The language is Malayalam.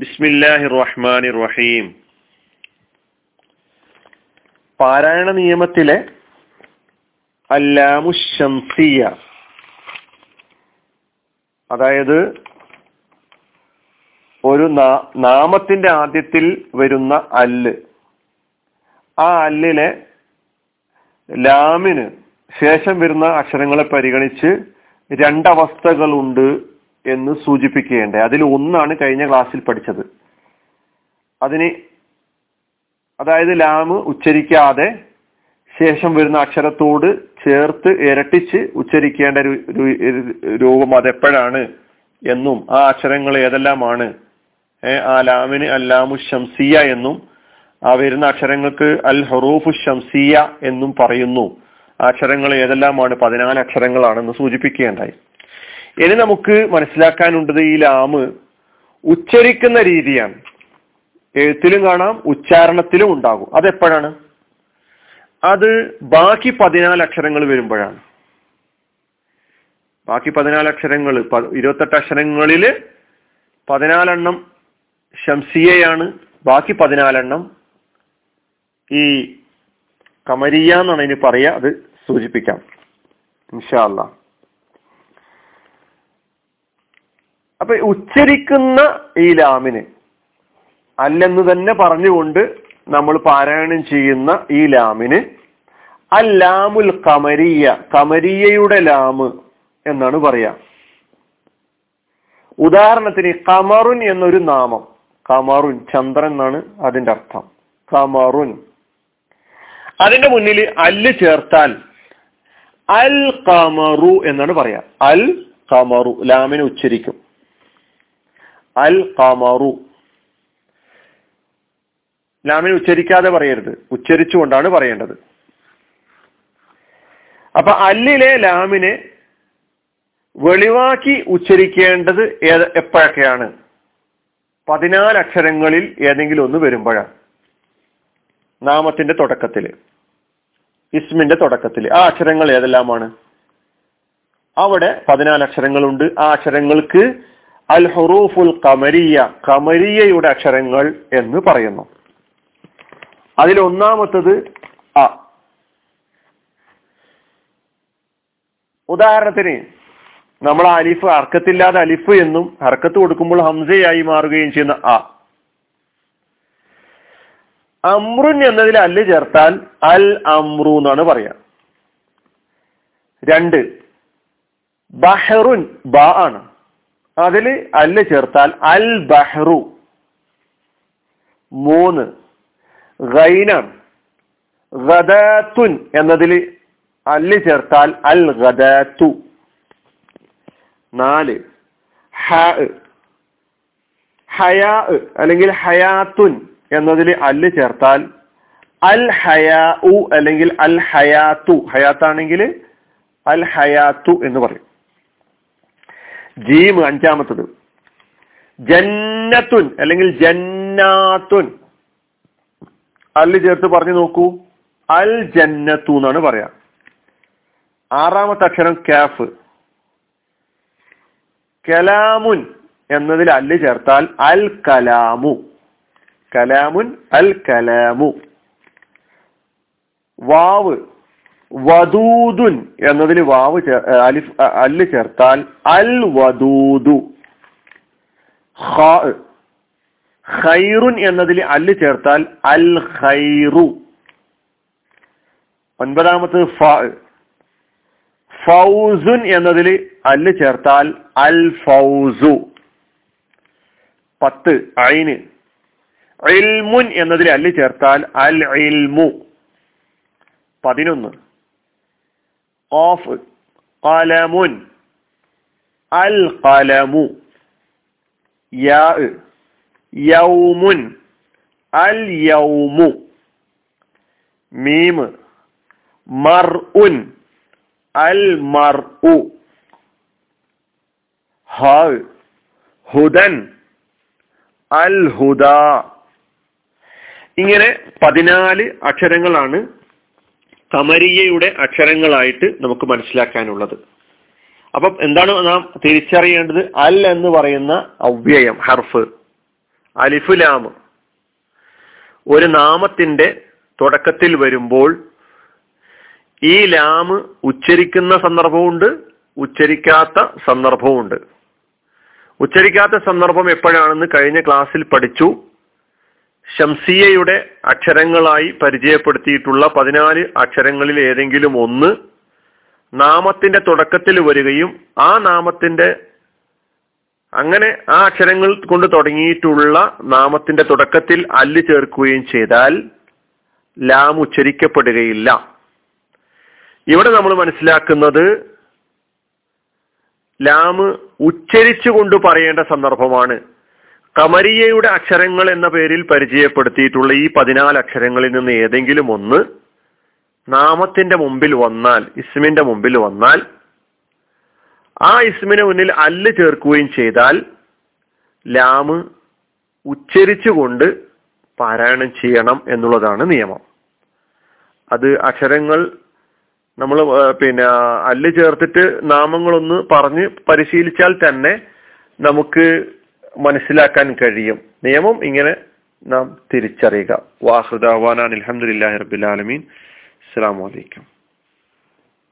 ബിസ്മില്ലാഹി റഹ്മാൻ റഹീം പാരായണ നിയമത്തിലെ അല്ലാമു ശംസിയ അതായത് ഒരു നാമത്തിന്റെ ആദ്യത്തിൽ വരുന്ന അല്ല്. ആ അല്ലിലെ ലാമിന് ശേഷം വരുന്ന അക്ഷരങ്ങളെ പരിഗണിച്ച് രണ്ടവസ്ഥകളുണ്ട് എന്ന് സൂചിപ്പിക്കുകയുണ്ട് അതിൽ ഒന്നാണ് കഴിഞ്ഞ ക്ലാസ്സിൽ പഠിച്ചത്. അതിന് അതായത് ലാമ് ഉച്ചരിക്കാതെ ശേഷം വരുന്ന അക്ഷരത്തോട് ചേർത്ത് ഇരട്ടിച്ച് ഉച്ചരിക്കേണ്ട രൂപം അതെപ്പോഴാണ് എന്നും ആ അക്ഷരങ്ങൾ ഏതെല്ലാമാണ്? ആ ലാമിന് അല്ലാമു ഷംസിയ എന്നും ആ വരുന്ന അക്ഷരങ്ങൾക്ക് അൽ ഹറൂഫു ഷംസിയ എന്നും പറയുന്നു. അക്ഷരങ്ങൾ ഏതെല്ലാമാണ്? പതിനാല് അക്ഷരങ്ങളാണെന്ന് സൂചിപ്പിക്കുകയുണ്ടായി. ഇനി നമുക്ക് മനസ്സിലാക്കാനുണ്ടത് ഈ ലാമ് ഉച്ചരിക്കുന്ന രീതിയാണ്. എഴുത്തിലും കാണാം ഉച്ചാരണത്തിലും ഉണ്ടാകും. അതെപ്പോഴാണ്? അത് ബാക്കി പതിനാല് അക്ഷരങ്ങൾ വരുമ്പോഴാണ്. ബാക്കി പതിനാല് അക്ഷരങ്ങൾ ഇരുപത്തെട്ട് അക്ഷരങ്ങളിൽ പതിനാലെണ്ണം ഷംസിയയാണ് ബാക്കി പതിനാലെണ്ണം ഈ കമരിയ എന്നാണ് ഇനി പറയുക അത് സൂചിപ്പിക്കാം. ഇൻഷാല്ല അപ്പൊ ഉച്ചരിക്കുന്ന ഈ ലാമിന് അല്ലെന്ന് തന്നെ പറഞ്ഞുകൊണ്ട് നമ്മൾ പാരായണം ചെയ്യുന്ന ഈ ലാമിന് അൽ ലാമുൽ കമരിയ കമരിയയുടെ ലാമ് എന്നാണ് പറയാ. ഉദാഹരണത്തിന് കമറുൻ എന്നൊരു നാമം കമറുൻ ചന്ദ്രൻ എന്നാണ് അതിന്റെ അർത്ഥം. കമറുൻ. അതിന്റെ മുന്നിൽ അല്ല് ചേർത്താൽ അൽ കമറു എന്നാണ് പറയാ. അൽ കമറു ലാമിനെ ഉച്ചരിക്കും. അൽ കമറു ലാമിനെ ഉച്ചരിക്കാതെ പറയരുത്. ഉച്ചരിച്ചുകൊണ്ടാണ് പറയേണ്ടത്. അപ്പൊ അല്ലിലെ ലാമിനെ വെളിവാക്കി ഉച്ചരിക്കേണ്ടത് എപ്പോഴൊക്കെയാണ്? പതിനാല് അക്ഷരങ്ങളിൽ ഏതെങ്കിലും ഒന്ന് വരുമ്പോഴാണ്. നാമത്തിന്റെ തുടക്കത്തിൽ ഇസ്മിന്റെ തുടക്കത്തിൽ ആ അക്ഷരങ്ങൾ ഏതെല്ലാമാണ്? അവിടെ പതിനാല് അക്ഷരങ്ങളുണ്ട് ആ അക്ഷരങ്ങൾക്ക് അൽ ഹുറൂഫുൽ കമരിയ കമരിയയുടെ അക്ഷരങ്ങൾ എന്ന് പറയുന്നു. അതിൽ ഒന്നാമത്തത് അ. ഉദാഹരണത്തിന് നമ്മൾ അലിഫ് അർക്കത്തില്ലാതെ അലിഫ് എന്നും ഹർക്കത്ത് കൊടുക്കുമ്പോൾ ഹംസയായി മാറുകയും ചെയ്യുന്ന അ. അമ്രുൻ എന്നതിൽ അല്ല് ചേർത്താൽ അൽ അമ്രു എന്നാണ് പറയാ. രണ്ട് ബഹറുൻ ബ ആണ്. അതിൽ അല്ല് ചേർത്താൽ അൽ ബഹ്റു. മൂന്ന്. ഗൈനാണ് ഗദാത്തുൻ എന്നതിൽ അല്ല് ചേർത്താൽ അൽ ഗദാത്തു. നാല്. ഹയാ അല്ലെങ്കിൽ ഹയാത്തുൻ എന്നതിൽ അല്ല് ചേർത്താൽ അൽ ഹയാ അല്ലെങ്കിൽ അൽ ഹയാത്തു. ഹയാത്താണെങ്കിൽ അൽ ഹയാത്തു എന്ന് പറയും. ജീം അഞ്ചാമത്തത്. ജന്നത്തുൻ അല്ലെങ്കിൽ ജന്നാത്തുൻ. അല്ല് ചേർത്ത് പറഞ്ഞു നോക്കൂ. അൽ ജന്നത്തു എന്നാണ് പറയാ. ആറാമത്തെ അക്ഷരം കാഫ്. കലാമുൻ എന്നതിൽ അല്ല് ചേർത്താൽ അൽ കലാമു. കലാമുൻ അൽ കലാമു. വാവ് വദൂദുൻ എന്നതിൽ വാവ് അലിഫ് അല്ല് ചേർത്താൽ അൽ വദൂദു ഖൈറുൻ എന്നതിൽ അല്ല് ചേർത്താൽ അൽ ഖൈറു ഒൻപതാമത്തത് ഫ ഫൗസുൻ എന്നതിൽ അല്ല് ചേർത്താൽ അൽ ഫൗസു പത്ത് ഐന് ഇൽമുൻ എന്നതിൽ അല്ല് ചേർത്താൽ അൽ ഇൽമു പതിനൊന്ന് ഓഫ് കലമുൻ അൽ കലമു യൗമുൻ അൽ യൗമു മീം മർഉൻ അൽ മർഉ ഹ ഹുദൻ അൽ ഹുദ ഇങ്ങനെ പതിനാല് അക്ഷരങ്ങളാണ് കമരിയയുടെ അക്ഷരങ്ങളായിട്ട് നമുക്ക് മനസ്സിലാക്കാനുള്ളത്. അപ്പം എന്താണ് നാം തിരിച്ചറിയേണ്ടത്? അൽ എന്ന് പറയുന്ന അവ്യയം ഹർഫ്. അലിഫ് ലാം. ഒരു നാമത്തിന്റെ തുടക്കത്തിൽ വരുമ്പോൾ ഈ ലാമ് ഉച്ചരിക്കുന്ന സന്ദർഭമുണ്ട് ഉച്ചരിക്കാത്ത സന്ദർഭമുണ്ട്. ഉച്ചരിക്കാത്ത സന്ദർഭം എപ്പോഴാണെന്ന് കഴിഞ്ഞ ക്ലാസ്സിൽ പഠിച്ചു. ഷംസിയയുടെ അക്ഷരങ്ങളായി പരിചയപ്പെടുത്തിയിട്ടുള്ള പതിനാല് അക്ഷരങ്ങളിൽ ഏതെങ്കിലും ഒന്ന് നാമത്തിന്റെ തുടക്കത്തിൽ വരികയും ആ നാമത്തിന്റെ അങ്ങനെ ആ അക്ഷരങ്ങൾ കൊണ്ട് തുടങ്ങിയിട്ടുള്ള നാമത്തിന്റെ തുടക്കത്തിൽ അല്ല് ചേർക്കുകയും ചെയ്താൽ ലാം ഉച്ചരിക്കപ്പെടുകയില്ല. ഇവിടെ നമ്മൾ മനസ്സിലാക്കുന്നത് ലാമ് ഉച്ചരിച്ചുകൊണ്ട് പറയേണ്ട സന്ദർഭമാണ്. കമരിയയുടെ അക്ഷരങ്ങൾ എന്ന പേരിൽ പരിചയപ്പെടുത്തിയിട്ടുള്ള ഈ പതിനാല് അക്ഷരങ്ങളിൽ നിന്ന് ഏതെങ്കിലും ഒന്ന് നാമത്തിന്റെ മുമ്പിൽ വന്നാൽ ഇസ്മിന്റെ മുമ്പിൽ വന്നാൽ ആ ഇസ്മിന് മുന്നിൽ അല്ല് ചേർക്കുകയും ചെയ്താൽ ലാമ് ഉച്ചരിച്ചുകൊണ്ട് പാരായണം ചെയ്യണം എന്നുള്ളതാണ് നിയമം. അത് അക്ഷരങ്ങൾ നമ്മൾ പിന്നെ അല്ല് ചേർത്തിട്ട് നാമങ്ങളൊന്ന് പറഞ്ഞ് പരിശീലിച്ചാൽ തന്നെ നമുക്ക് മനസ്സിലാക്കാൻ കഴിയും. നിയമം ഇങ്ങനെ നാം തിരിച്ചറിയുക. വാഹൃദാൻ അലഹമുല്ലാ റബിലാലമീൻ അസ്സാം വലൈക്കും